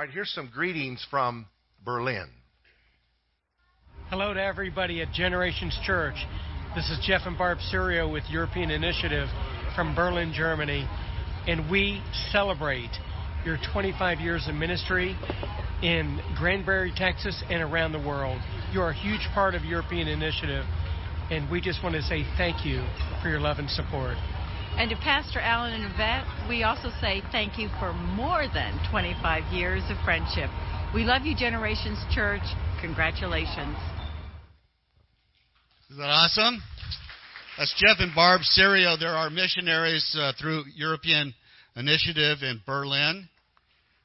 All right, here's some greetings from Berlin. Hello to everybody at Generations Church. This is Jeff and Barb Serio with European Initiative from Berlin, Germany, and we celebrate your 25 years of ministry in Granbury, Texas, and around the world. You are a huge part of European Initiative, and we just want to say thank you for your love and support. And to Pastor Allen and Yvette, we also say thank you for more than 25 years of friendship. We love you, Generations Church. Congratulations. Is that awesome? That's Jeff and Barb Serio. They're our missionaries uh, through European Initiative in Berlin.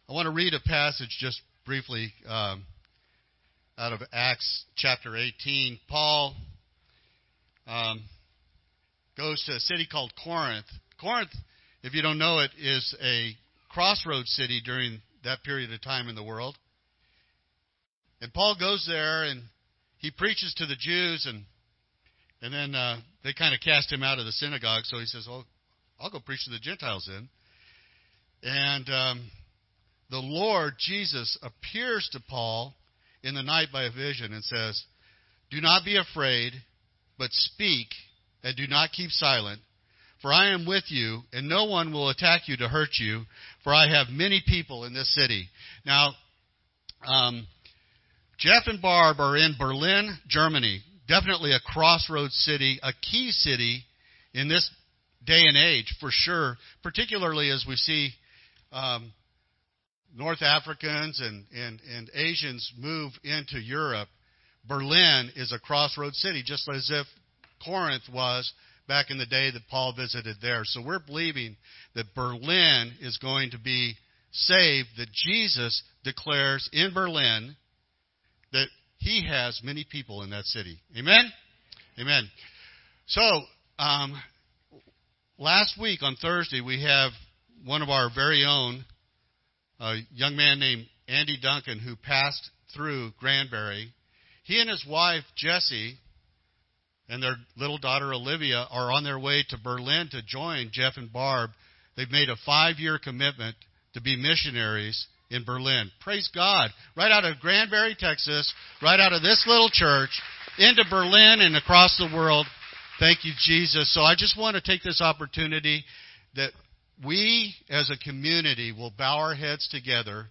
I want to read a passage just briefly um, out of Acts chapter 18. Paul um, goes to a city called Corinth. Corinth, if you don't know it, is a crossroads city during that period of time in the world. And Paul goes there and he preaches to the Jews, and and then uh, they kind of cast him out of the synagogue. So he says, "Well, I'll go preach to the Gentiles then." And um, the Lord Jesus appears to Paul in the night by a vision and says, "Do not be afraid, but speak and do not keep silent. For I am with you, and no one will attack you to hurt you, for I have many people in this city. Now, um, Jeff and Barb are in Berlin, Germany. Definitely a crossroads city, a key city in this day and age, for sure, particularly as we see um, North Africans and, and, and Asians move into Europe. Berlin is a crossroads city, just as if Corinth was back in the day that Paul visited there. So we're believing that Berlin is going to be saved, that Jesus declares in Berlin that he has many people in that city. Amen? Amen. So, um, last week on Thursday, we have one of our very own, a young man named Andy Duncan, who passed through Granbury. He and his wife, Jessie, and their little daughter Olivia are on their way to Berlin to join Jeff and Barb. They've made a five year commitment to be missionaries in Berlin. Praise God. Right out of Granbury, Texas, right out of this little church, into Berlin and across the world. Thank you, Jesus. So I just want to take this opportunity that we as a community will bow our heads together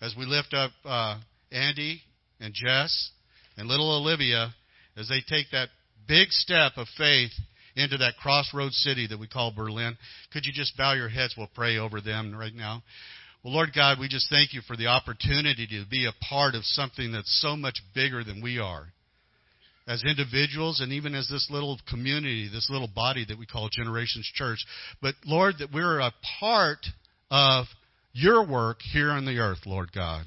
as we lift up uh, Andy and Jess and little Olivia as they take that big step of faith into that crossroads city that we call Berlin. Could you just bow your heads? We'll pray over them right now. Well, Lord God, we just thank you for the opportunity to be a part of something that's so much bigger than we are. As individuals and even as this little community, this little body that we call Generations Church. But Lord, that we're a part of your work here on the earth, Lord God.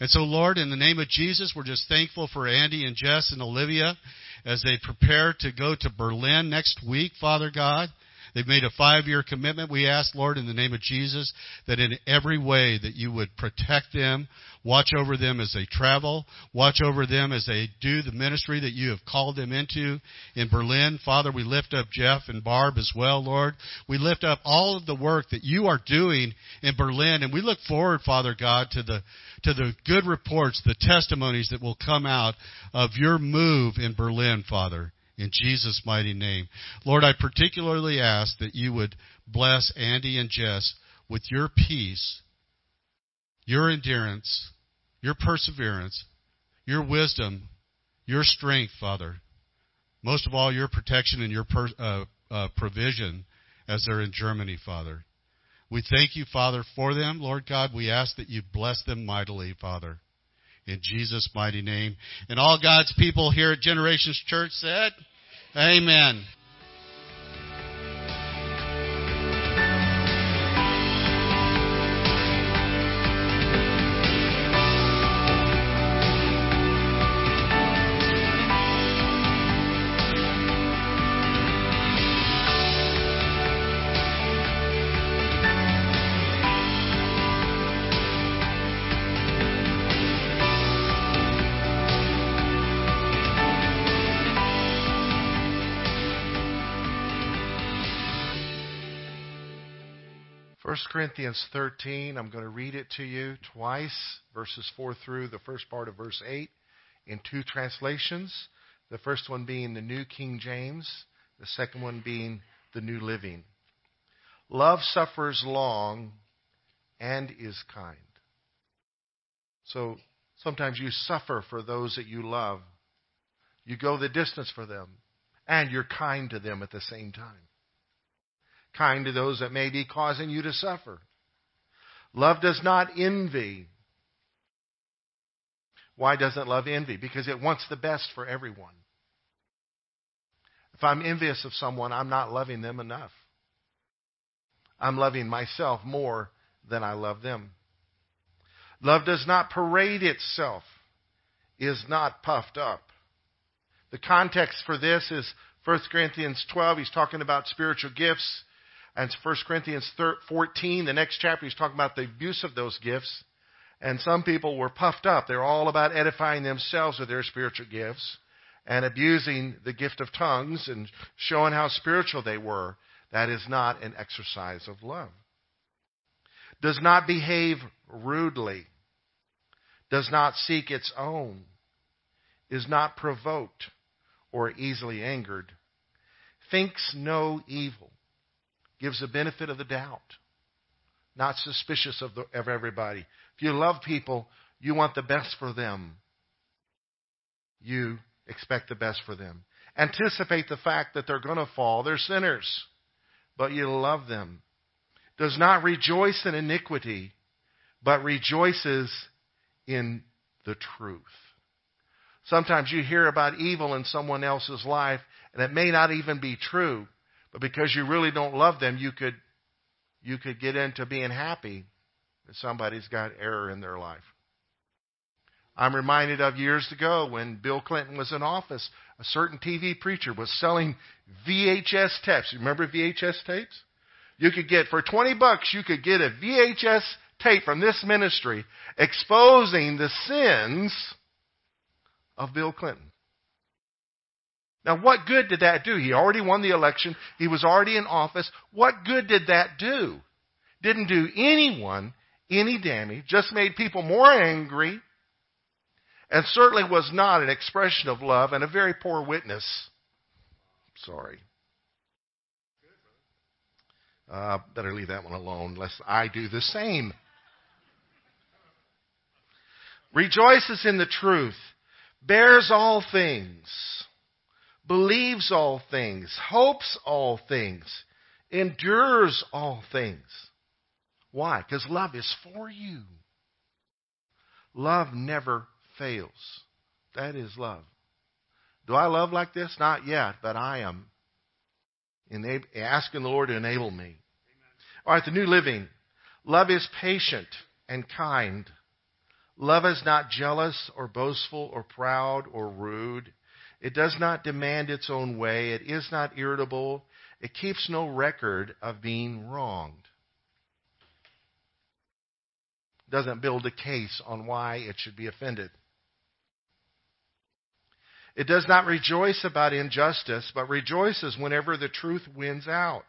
And so, Lord, in the name of Jesus, we're just thankful for Andy and Jess and Olivia as they prepare to go to Berlin next week, Father God. They've made a five year commitment. We ask, Lord, in the name of Jesus, that in every way that you would protect them, watch over them as they travel, watch over them as they do the ministry that you have called them into in Berlin. Father, we lift up Jeff and Barb as well, Lord. We lift up all of the work that you are doing in Berlin, and we look forward, Father God, to the to the good reports, the testimonies that will come out of your move in Berlin, Father in Jesus' mighty name. Lord, I particularly ask that you would bless Andy and Jess with your peace, your endurance, your perseverance, your wisdom, your strength, Father. Most of all, your protection and your per, uh, uh, provision as they're in Germany, Father. We thank you, Father, for them. Lord God, we ask that you bless them mightily, Father. In Jesus' mighty name. And all God's people here at Generations Church said, Amen. Corinthians 13, I'm going to read it to you twice, verses 4 through the first part of verse 8, in two translations. The first one being the New King James, the second one being the New Living. Love suffers long and is kind. So sometimes you suffer for those that you love. You go the distance for them, and you're kind to them at the same time kind to those that may be causing you to suffer. Love does not envy. Why doesn't love envy? Because it wants the best for everyone. If I'm envious of someone, I'm not loving them enough. I'm loving myself more than I love them. Love does not parade itself, is not puffed up. The context for this is 1 Corinthians 12. He's talking about spiritual gifts. And 1 Corinthians 14, the next chapter, he's talking about the abuse of those gifts. And some people were puffed up. They're all about edifying themselves with their spiritual gifts and abusing the gift of tongues and showing how spiritual they were. That is not an exercise of love. Does not behave rudely. Does not seek its own. Is not provoked or easily angered. Thinks no evil gives the benefit of the doubt, not suspicious of, the, of everybody. If you love people, you want the best for them. You expect the best for them. Anticipate the fact that they're going to fall. They're sinners, but you love them. Does not rejoice in iniquity, but rejoices in the truth. Sometimes you hear about evil in someone else's life, and it may not even be true. But because you really don't love them, you could you could get into being happy that somebody's got error in their life. I'm reminded of years ago when Bill Clinton was in office, a certain TV preacher was selling VHS tapes. You remember VHS tapes? You could get for 20 bucks you could get a VHS tape from this ministry exposing the sins of Bill Clinton. Now, what good did that do? He already won the election. He was already in office. What good did that do? Didn't do anyone any damage, just made people more angry, and certainly was not an expression of love and a very poor witness. Sorry. Uh, better leave that one alone, lest I do the same. Rejoices in the truth, bears all things believes all things, hopes all things, endures all things. Why? Because love is for you. Love never fails. That is love. Do I love like this? Not yet, but I am asking the Lord to enable me. All right, the New Living. Love is patient and kind. Love is not jealous or boastful or proud or rude. It does not demand its own way. It is not irritable. It keeps no record of being wronged. It doesn't build a case on why it should be offended. It does not rejoice about injustice, but rejoices whenever the truth wins out.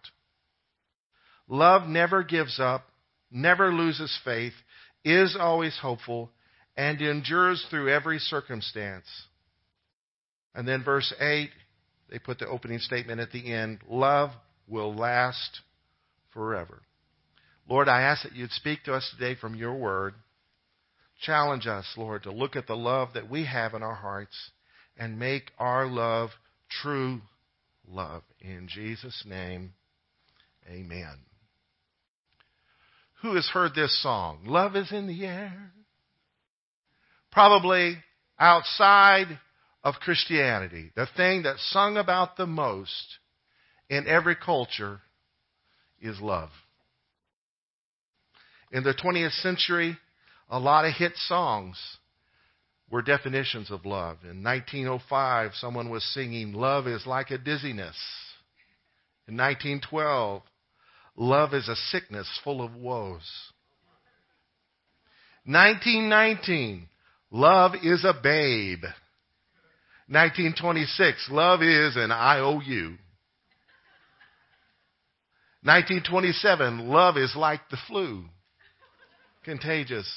Love never gives up, never loses faith, is always hopeful, and endures through every circumstance. And then verse 8, they put the opening statement at the end love will last forever. Lord, I ask that you'd speak to us today from your word. Challenge us, Lord, to look at the love that we have in our hearts and make our love true love. In Jesus' name, amen. Who has heard this song? Love is in the air. Probably outside of Christianity, the thing that's sung about the most in every culture is love. In the 20th century, a lot of hit songs were definitions of love. In 1905, someone was singing, Love is like a dizziness. In 1912, Love is a sickness full of woes. 1919, Love is a babe. 1926, love is an IOU. 1927, love is like the flu. Contagious.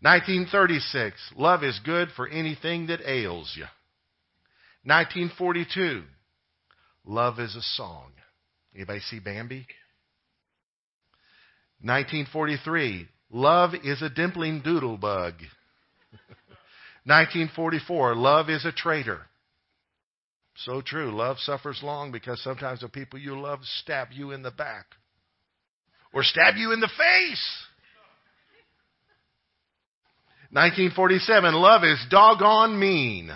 1936, love is good for anything that ails you. 1942, love is a song. Anybody see Bambi? 1943, love is a dimpling doodle bug. 1944, love is a traitor. So true. Love suffers long because sometimes the people you love stab you in the back or stab you in the face. 1947, love is doggone mean.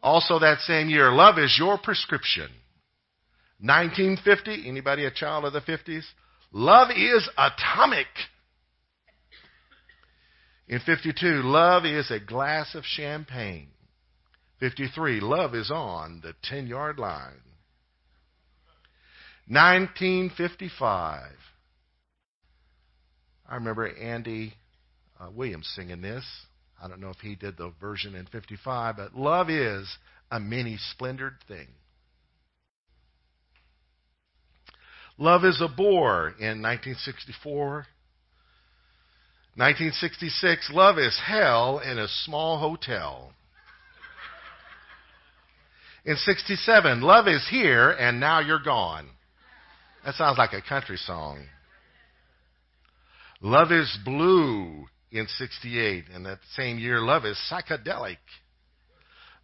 Also that same year, love is your prescription. 1950, anybody a child of the 50s? Love is atomic. In 52, love is a glass of champagne. 53, love is on the 10 yard line. 1955, I remember Andy uh, Williams singing this. I don't know if he did the version in 55, but love is a many splendored thing. Love is a bore in 1964. 1966, Love is Hell in a Small Hotel. In 67, Love is Here and Now You're Gone. That sounds like a country song. Love is Blue in 68. And that same year, Love is Psychedelic.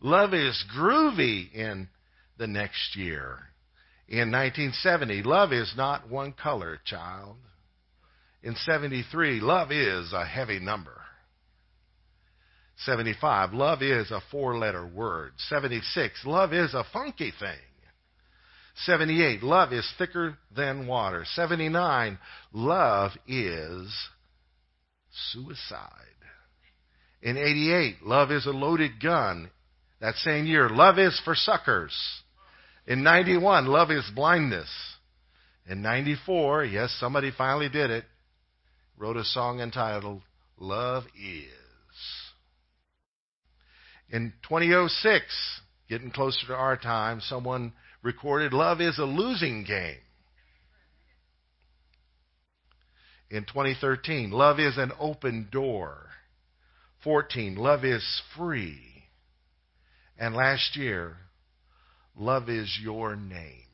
Love is Groovy in the next year. In 1970, Love is Not One Color, Child. In 73, love is a heavy number. 75, love is a four letter word. 76, love is a funky thing. 78, love is thicker than water. 79, love is suicide. In 88, love is a loaded gun. That same year, love is for suckers. In 91, love is blindness. In 94, yes, somebody finally did it wrote a song entitled Love Is. In 2006, getting closer to our time, someone recorded Love is a Losing Game. In 2013, Love is an Open Door. 14, Love is Free. And last year, Love is Your Name.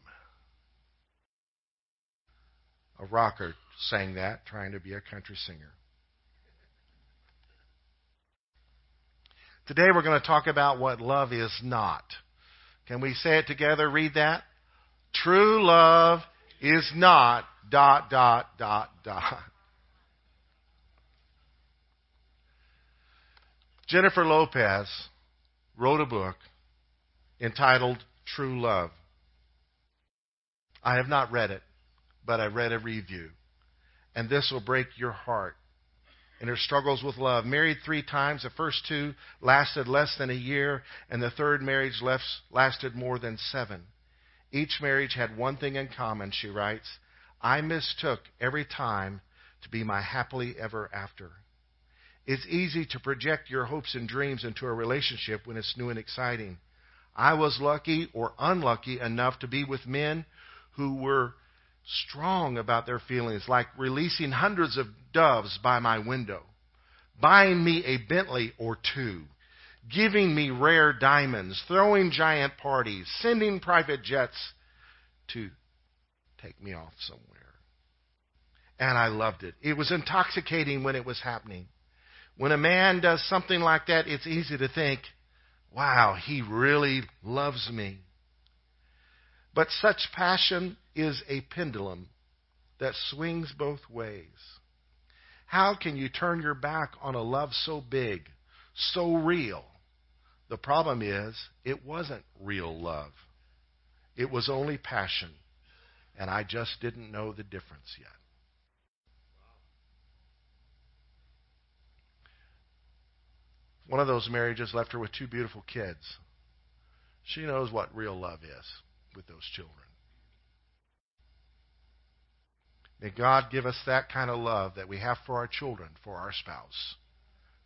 A rocker sang that, trying to be a country singer. Today we're going to talk about what love is not. Can we say it together? Read that. True love is not dot, dot, dot, dot. Jennifer Lopez wrote a book entitled True Love. I have not read it, but I read a review and this will break your heart. In her struggles with love, married three times. The first two lasted less than a year, and the third marriage lasted more than seven. Each marriage had one thing in common, she writes. I mistook every time to be my happily ever after. It's easy to project your hopes and dreams into a relationship when it's new and exciting. I was lucky or unlucky enough to be with men who were strong about their feelings, like releasing hundreds of doves by my window, buying me a Bentley or two, giving me rare diamonds, throwing giant parties, sending private jets to take me off somewhere. And I loved it. It was intoxicating when it was happening. When a man does something like that, it's easy to think, wow, he really loves me. But such passion is a pendulum that swings both ways. How can you turn your back on a love so big, so real? The problem is, it wasn't real love. It was only passion, and I just didn't know the difference yet. One of those marriages left her with two beautiful kids. She knows what real love is with those children. May God give us that kind of love that we have for our children, for our spouse.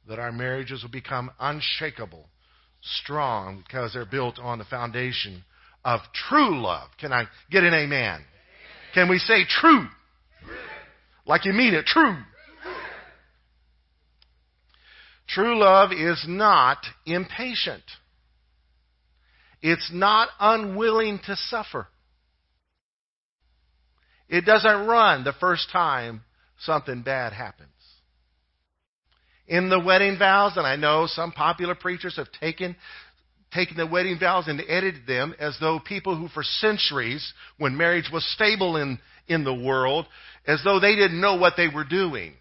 That our marriages will become unshakable, strong, because they're built on the foundation of true love. Can I get an amen? Can we say true? Like you mean it, true. True love is not impatient. It's not unwilling to suffer. It doesn't run the first time something bad happens. In the wedding vows, and I know some popular preachers have taken taken the wedding vows and edited them as though people who for centuries, when marriage was stable in, in the world, as though they didn't know what they were doing.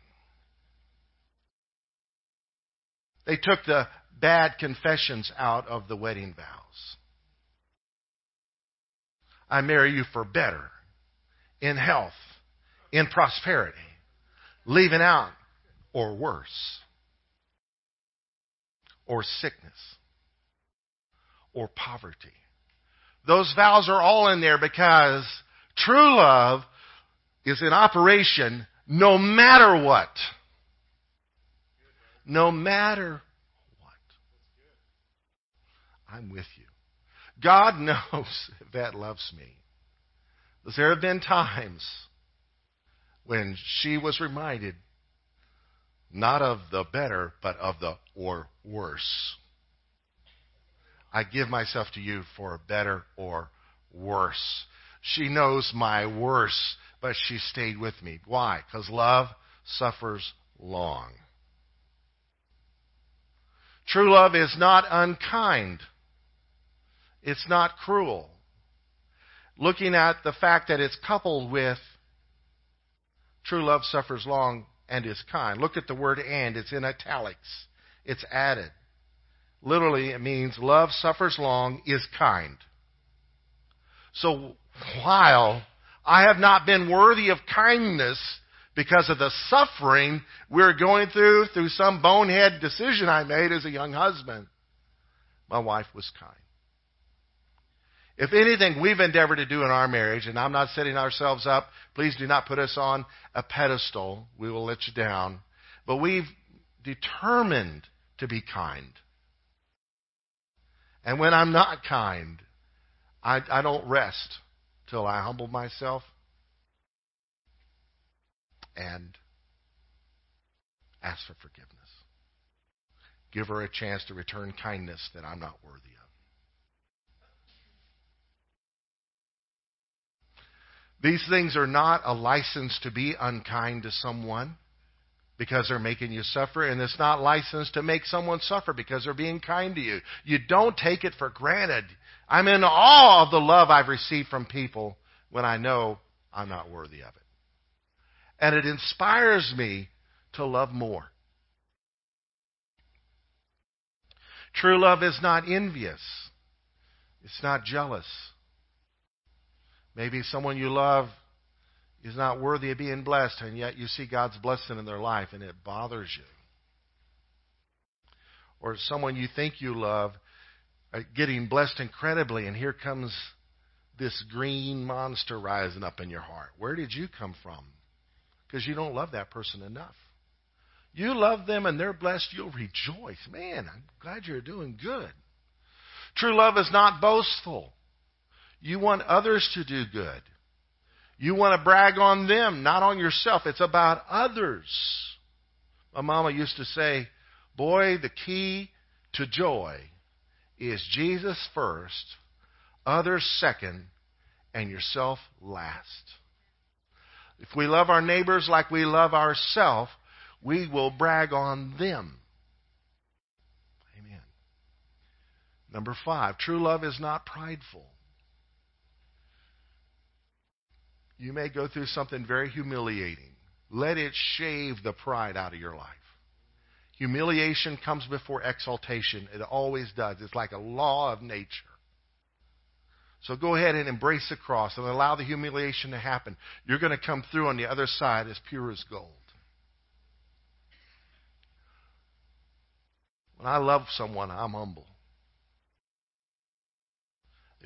They took the bad confessions out of the wedding vows. I marry you for better, in health, in prosperity, leaving out, or worse, or sickness, or poverty. Those vows are all in there because true love is in operation no matter what. No matter what. I'm with you. God knows that loves me. There have been times when she was reminded not of the better, but of the or worse. I give myself to you for better or worse. She knows my worse, but she stayed with me. Why? Because love suffers long. True love is not unkind. It's not cruel. Looking at the fact that it's coupled with true love suffers long and is kind. Look at the word and. It's in italics. It's added. Literally, it means love suffers long, is kind. So while I have not been worthy of kindness because of the suffering we're going through through some bonehead decision I made as a young husband. My wife was kind. If anything we've endeavored to do in our marriage, and I'm not setting ourselves up, please do not put us on a pedestal. We will let you down. But we've determined to be kind. And when I'm not kind, I, I don't rest till I humble myself and ask for forgiveness. Give her a chance to return kindness that I'm not worthy of. These things are not a license to be unkind to someone because they're making you suffer, and it's not license to make someone suffer because they're being kind to you. You don't take it for granted. I'm in awe of the love I've received from people when I know I'm not worthy of it and it inspires me to love more. True love is not envious. It's not jealous. Maybe someone you love is not worthy of being blessed, and yet you see God's blessing in their life and it bothers you. Or someone you think you love uh, getting blessed incredibly, and here comes this green monster rising up in your heart. Where did you come from? because you don't love that person enough. You love them and they're blessed, you'll rejoice. Man, I'm glad you're doing good. True love is not boastful. You want others to do good. You want to brag on them, not on yourself. It's about others. My mama used to say, Boy, the key to joy is Jesus first, others second, and yourself last. If we love our neighbors like we love ourselves, we will brag on them. Amen. Number five, true love is not prideful. You may go through something very humiliating. Let it shave the pride out of your life. Humiliation comes before exaltation. It always does. It's like a law of nature. So go ahead and embrace the cross and allow the humiliation to happen. You're going to come through on the other side as pure as gold. When I love someone, I'm humble.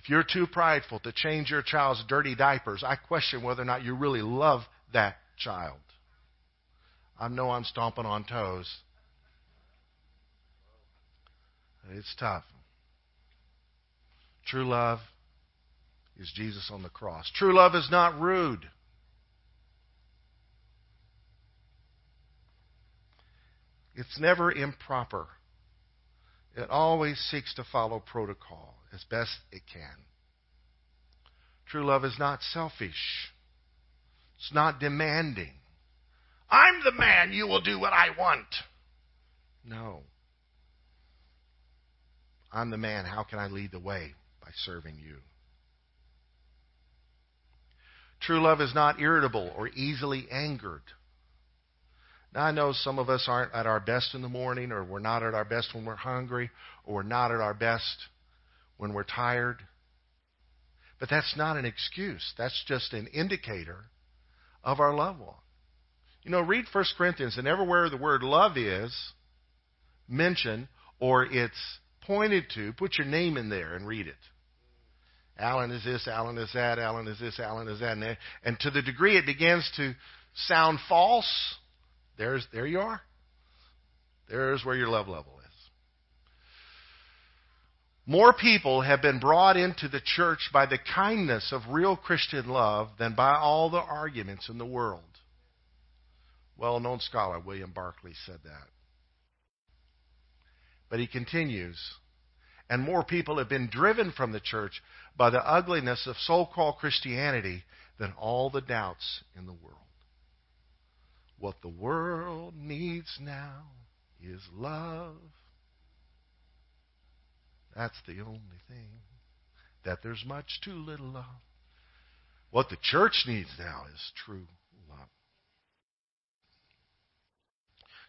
If you're too prideful to change your child's dirty diapers, I question whether or not you really love that child. I know I'm stomping on toes. It's tough. True love is Jesus on the cross. True love is not rude. It's never improper. It always seeks to follow protocol as best it can. True love is not selfish. It's not demanding. I'm the man, you will do what I want. No. I'm the man, how can I lead the way? By serving you. True love is not irritable or easily angered. Now, I know some of us aren't at our best in the morning, or we're not at our best when we're hungry, or we're not at our best when we're tired. But that's not an excuse. That's just an indicator of our love walk. You know, read 1 Corinthians, and everywhere the word love is mentioned or it's pointed to, put your name in there and read it. Alan is this, Alan is that, Alan is this, Alan is that. And, and to the degree it begins to sound false, there's, there you are. There's where your love level is. More people have been brought into the church by the kindness of real Christian love than by all the arguments in the world. Well known scholar William Barclay said that. But he continues, and more people have been driven from the church by the ugliness of so called Christianity than all the doubts in the world. What the world needs now is love. That's the only thing. That there's much too little of. What the church needs now is true love.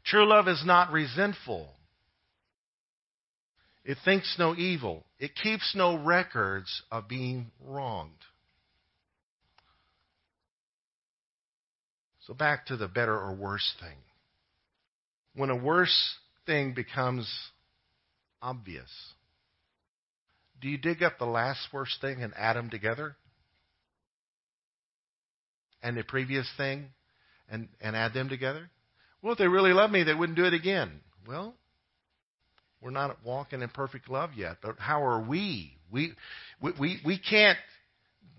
True love is not resentful. It thinks no evil. It keeps no records of being wronged. So back to the better or worse thing. When a worse thing becomes obvious, do you dig up the last worst thing and add them together? And the previous thing and, and add them together? Well, if they really love me, they wouldn't do it again. Well, we're not walking in perfect love yet, but how are we? We, we, we, we can't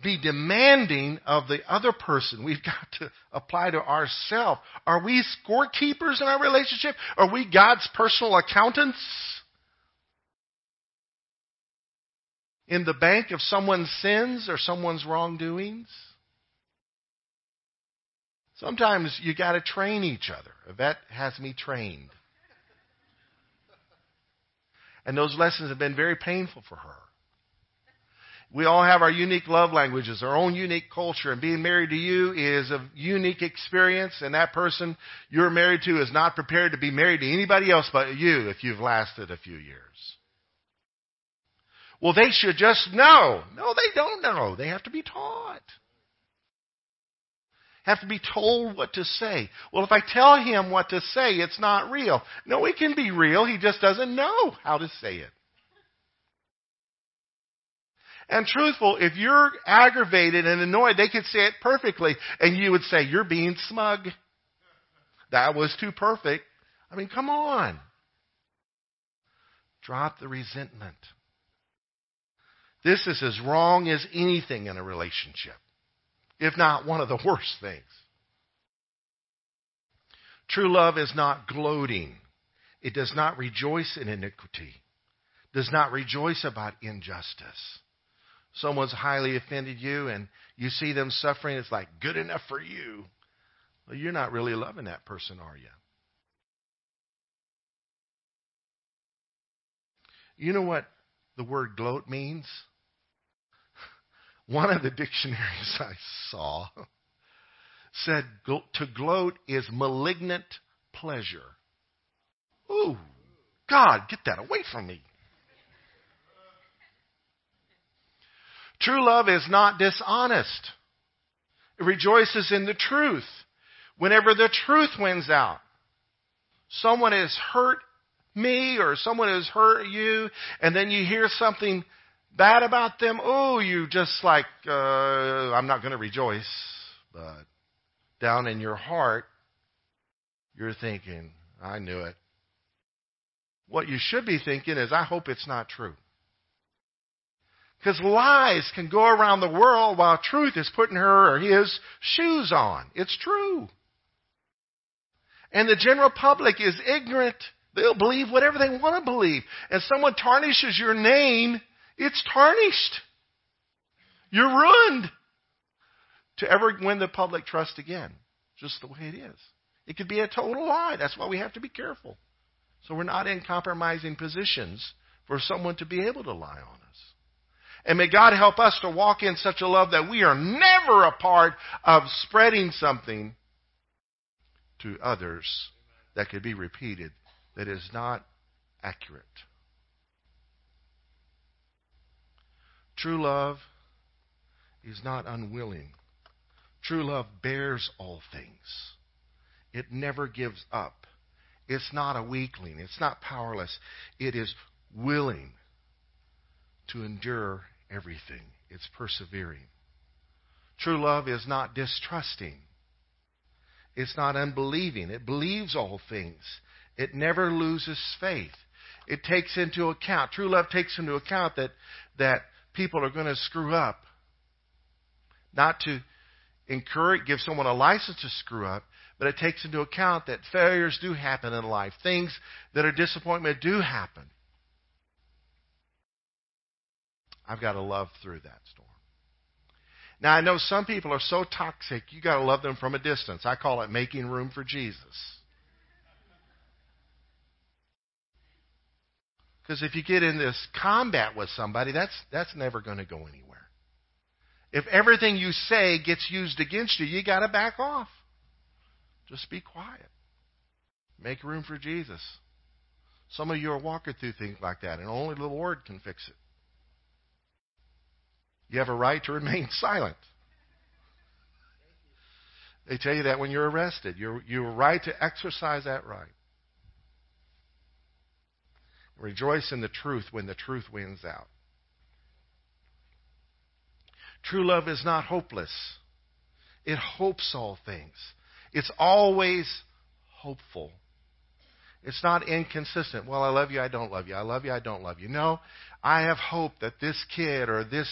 be demanding of the other person. We've got to apply to ourselves. Are we scorekeepers in our relationship? Are we God's personal accountants? In the bank of someone's sins or someone's wrongdoings? Sometimes you got to train each other. Yvette has me trained. And those lessons have been very painful for her. We all have our unique love languages, our own unique culture, and being married to you is a unique experience, and that person you're married to is not prepared to be married to anybody else but you if you've lasted a few years. Well, they should just know. No, they don't know. They have to be taught have to be told what to say. Well, if I tell him what to say, it's not real. No, it can be real. He just doesn't know how to say it. And truthful, if you're aggravated and annoyed, they could say it perfectly, and you would say, You're being smug. That was too perfect. I mean, come on. Drop the resentment. This is as wrong as anything in a relationship if not one of the worst things. True love is not gloating. It does not rejoice in iniquity, does not rejoice about injustice. Someone's highly offended you and you see them suffering, it's like good enough for you. Well, you're not really loving that person, are you? You know what the word gloat means? One of the dictionaries I saw said to gloat is malignant pleasure. Ooh, God, get that away from me. True love is not dishonest. It rejoices in the truth. Whenever the truth wins out, someone has hurt me or someone has hurt you, and then you hear something bad about them, oh, you just like, uh, I'm not going to rejoice. But down in your heart, you're thinking, I knew it. What you should be thinking is, I hope it's not true. Because lies can go around the world while truth is putting her or his shoes on. It's true. And the general public is ignorant. They'll believe whatever they want to believe. And someone tarnishes your name, it's tarnished. You're ruined to ever win the public trust again. Just the way it is. It could be a total lie. That's why we have to be careful. So we're not in compromising positions for someone to be able to lie on us. And may God help us to walk in such a love that we are never a part of spreading something to others that could be repeated that is not accurate. True love is not unwilling. True love bears all things. It never gives up. It's not a weakling. It's not powerless. It is willing to endure everything. It's persevering. True love is not distrusting. It's not unbelieving. It believes all things. It never loses faith. It takes into account, true love takes into account that, that people are going to screw up. Not to encourage, give someone a license to screw up, but it takes into account that failures do happen in life. Things that are disappointment do happen. I've got to love through that storm. Now, I know some people are so toxic, you got to love them from a distance. I call it making room for Jesus. Because if you get in this combat with somebody, that's, that's never going to go anywhere. If everything you say gets used against you, you got to back off. Just be quiet. Make room for Jesus. Some of you are walking through things like that, and only the Lord can fix it. You have a right to remain silent. They tell you that when you're arrested. You're, you're right to exercise that right. Rejoice in the truth when the truth wins out. True love is not hopeless. It hopes all things. It's always hopeful. It's not inconsistent. Well, I love you, I don't love you. I love you, I don't love you. No, I have hope that this kid or this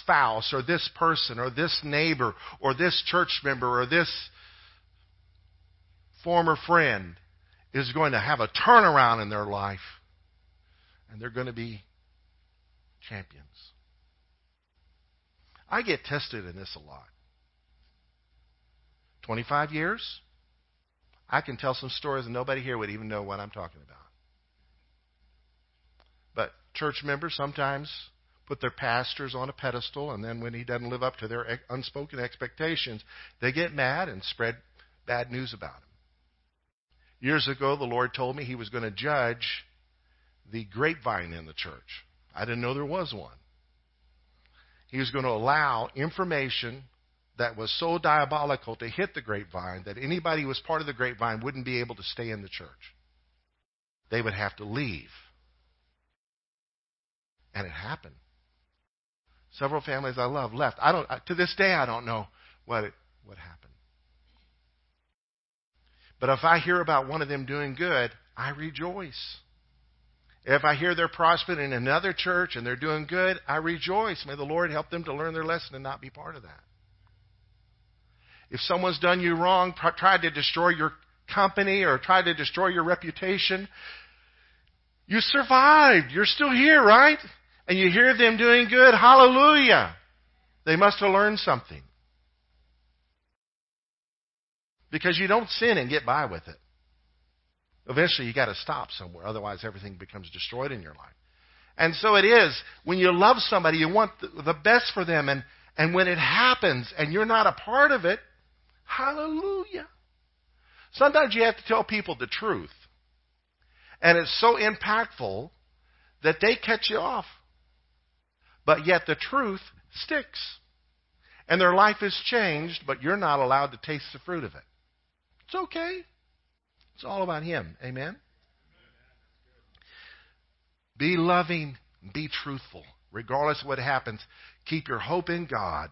spouse or this person or this neighbor or this church member or this former friend is going to have a turnaround in their life and they're going to be champions. I get tested in this a lot. 25 years, I can tell some stories and nobody here would even know what I'm talking about. But church members sometimes put their pastors on a pedestal, and then when he doesn't live up to their unspoken expectations, they get mad and spread bad news about him. Years ago, the Lord told me he was going to judge the grapevine in the church. I didn't know there was one. He was going to allow information that was so diabolical to hit the grapevine that anybody who was part of the grapevine wouldn't be able to stay in the church. They would have to leave. And it happened. Several families I love left. I don't to this day I don't know what it, what happened. But if I hear about one of them doing good, I rejoice. If I hear they're prospering in another church and they're doing good, I rejoice. May the Lord help them to learn their lesson and not be part of that. If someone's done you wrong, tried to destroy your company or tried to destroy your reputation, you survived. You're still here, right? and you hear them doing good, hallelujah. They must have learned something. Because you don't sin and get by with it. Eventually, you got to stop somewhere. Otherwise, everything becomes destroyed in your life. And so it is. When you love somebody, you want the best for them. And, and when it happens and you're not a part of it, hallelujah. Sometimes you have to tell people the truth. And it's so impactful that they cut you off. But yet the truth sticks. And their life is changed, but you're not allowed to taste the fruit of it. It's okay. It's all about Him. Amen? Be loving, be truthful. Regardless of what happens, keep your hope in God,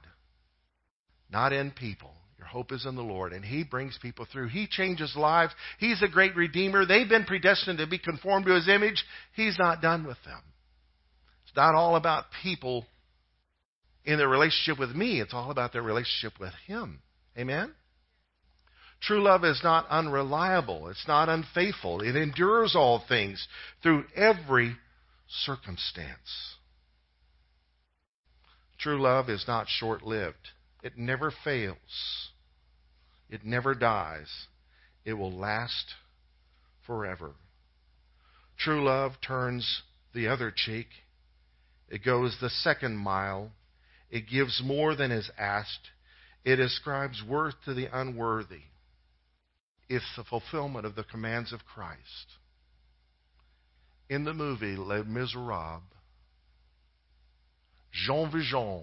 not in people. Your hope is in the Lord, and He brings people through. He changes lives. He's a great Redeemer. They've been predestined to be conformed to His image. He's not done with them It's not all about people in their relationship with me, it's all about their relationship with Him. Amen? True love is not unreliable. It's not unfaithful. It endures all things through every circumstance. True love is not short lived. It never fails. It never dies. It will last forever. True love turns the other cheek. It goes the second mile. It gives more than is asked. It ascribes worth to the unworthy. It's the fulfillment of the commands of Christ. In the movie Les Miserables, Jean Valjean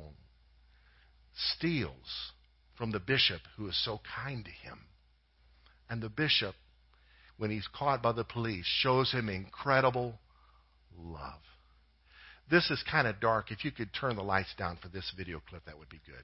steals from the bishop who is so kind to him. And the bishop, when he's caught by the police, shows him incredible love. This is kind of dark. If you could turn the lights down for this video clip, that would be good.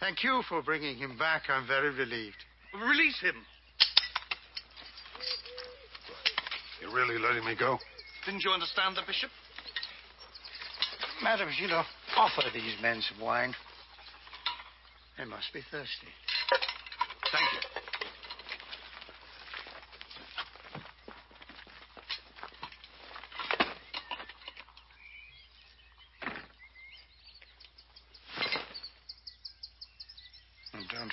Thank you for bringing him back. I'm very relieved. Release him. You're really letting me go? Didn't you understand the bishop? Madame Gillot, offer these men some wine. They must be thirsty. Thank you. And don't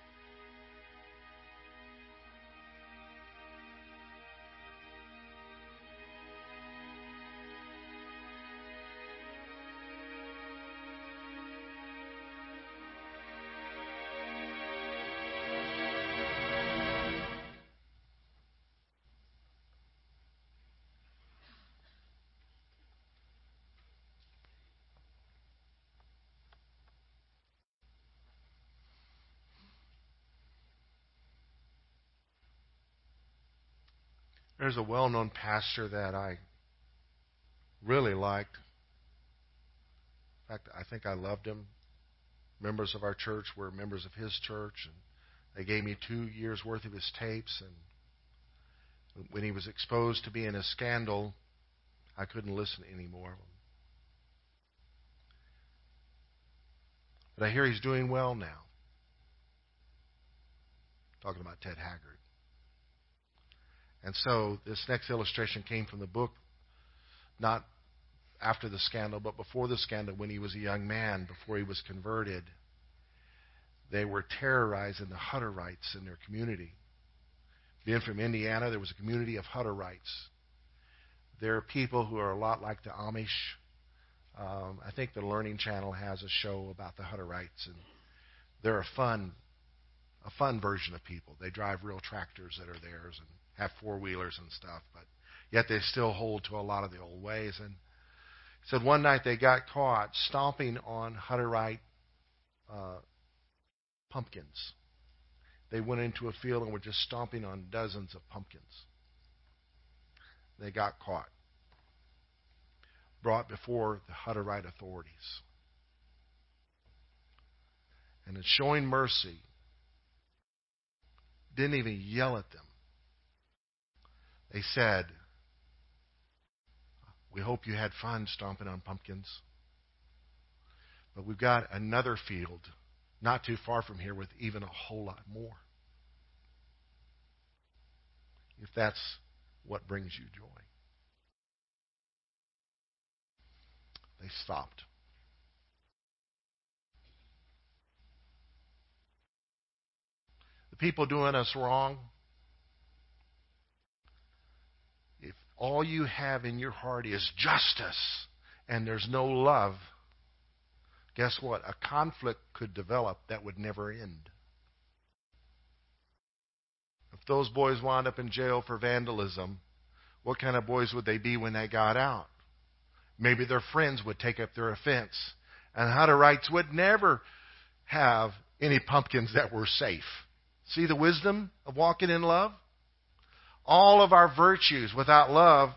There's a well known pastor that I really liked. In fact, I think I loved him. Members of our church were members of his church, and they gave me two years' worth of his tapes. And when he was exposed to being a scandal, I couldn't listen anymore. But I hear he's doing well now. Talking about Ted Haggard. And so this next illustration came from the book, not after the scandal, but before the scandal, when he was a young man, before he was converted. They were terrorizing the Hutterites in their community. Being from Indiana, there was a community of Hutterites. There are people who are a lot like the Amish. Um, I think the Learning Channel has a show about the Hutterites, and they're a fun, a fun version of people. They drive real tractors that are theirs and have four wheelers and stuff, but yet they still hold to a lot of the old ways. And he said one night they got caught stomping on Hutterite uh, pumpkins. They went into a field and were just stomping on dozens of pumpkins. They got caught, brought before the Hutterite authorities. And in showing mercy, didn't even yell at them. They said, We hope you had fun stomping on pumpkins. But we've got another field not too far from here with even a whole lot more. If that's what brings you joy. They stopped. The people doing us wrong, if all you have in your heart is justice and there's no love, guess what? A conflict could develop that would never end. If those boys wound up in jail for vandalism, what kind of boys would they be when they got out? Maybe their friends would take up their offense. And Hutterites would never have any pumpkins that were safe. See the wisdom of walking in love? All of our virtues without love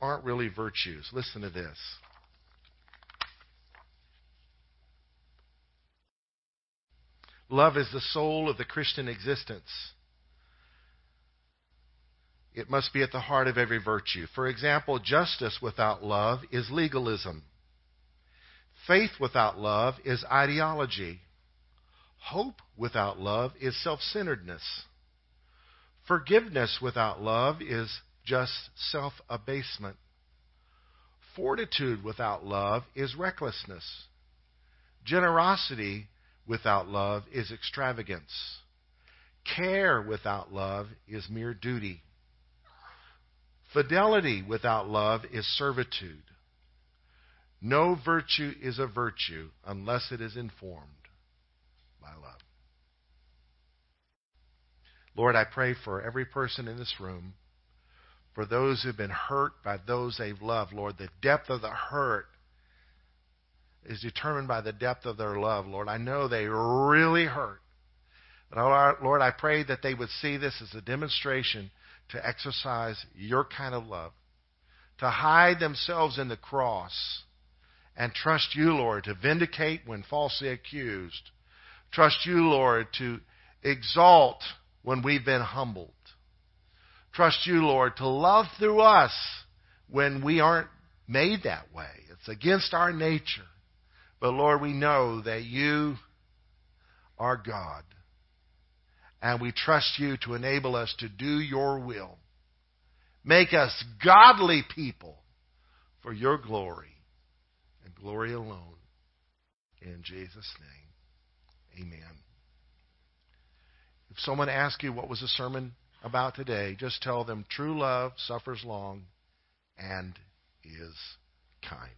aren't really virtues. Listen to this. Love is the soul of the Christian existence. It must be at the heart of every virtue. For example, justice without love is legalism. Faith without love is ideology. Hope without love is self centeredness. Forgiveness without love is just self abasement. Fortitude without love is recklessness. Generosity without love is extravagance. Care without love is mere duty. Fidelity without love is servitude. No virtue is a virtue unless it is informed by love. Lord, I pray for every person in this room, for those who've been hurt by those they've loved. Lord, the depth of the hurt is determined by the depth of their love, Lord. I know they really hurt. But Lord, I pray that they would see this as a demonstration to exercise your kind of love, to hide themselves in the cross and trust you, Lord, to vindicate when falsely accused. Trust you, Lord, to exalt when we've been humbled. Trust you, Lord, to love through us when we aren't made that way. It's against our nature. But Lord, we know that you are God. And we trust you to enable us to do your will. Make us godly people for your glory and glory alone. In Jesus' name, amen. Someone asks you what was the sermon about today, just tell them true love suffers long and is kind.